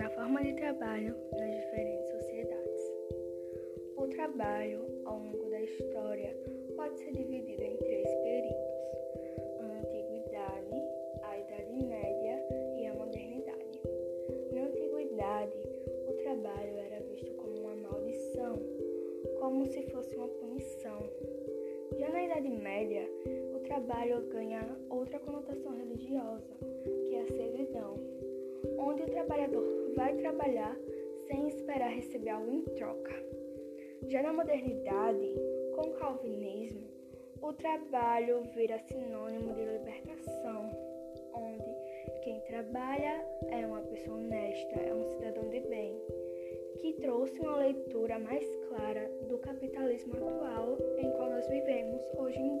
na forma de trabalho nas diferentes sociedades. O trabalho, ao longo da história, pode ser dividido em três períodos: a antiguidade, a Idade Média e a modernidade. Na antiguidade, o trabalho era visto como uma maldição, como se fosse uma punição. Já na Idade Média, o trabalho ganha outra conotação religiosa, que é a servidão, onde o trabalhador vai trabalhar sem esperar receber algo em troca. Já na modernidade, com o calvinismo, o trabalho vira sinônimo de libertação, onde quem trabalha é uma pessoa honesta, é um cidadão de bem, que trouxe uma leitura mais clara do capitalismo atual em qual nós vivemos hoje em dia.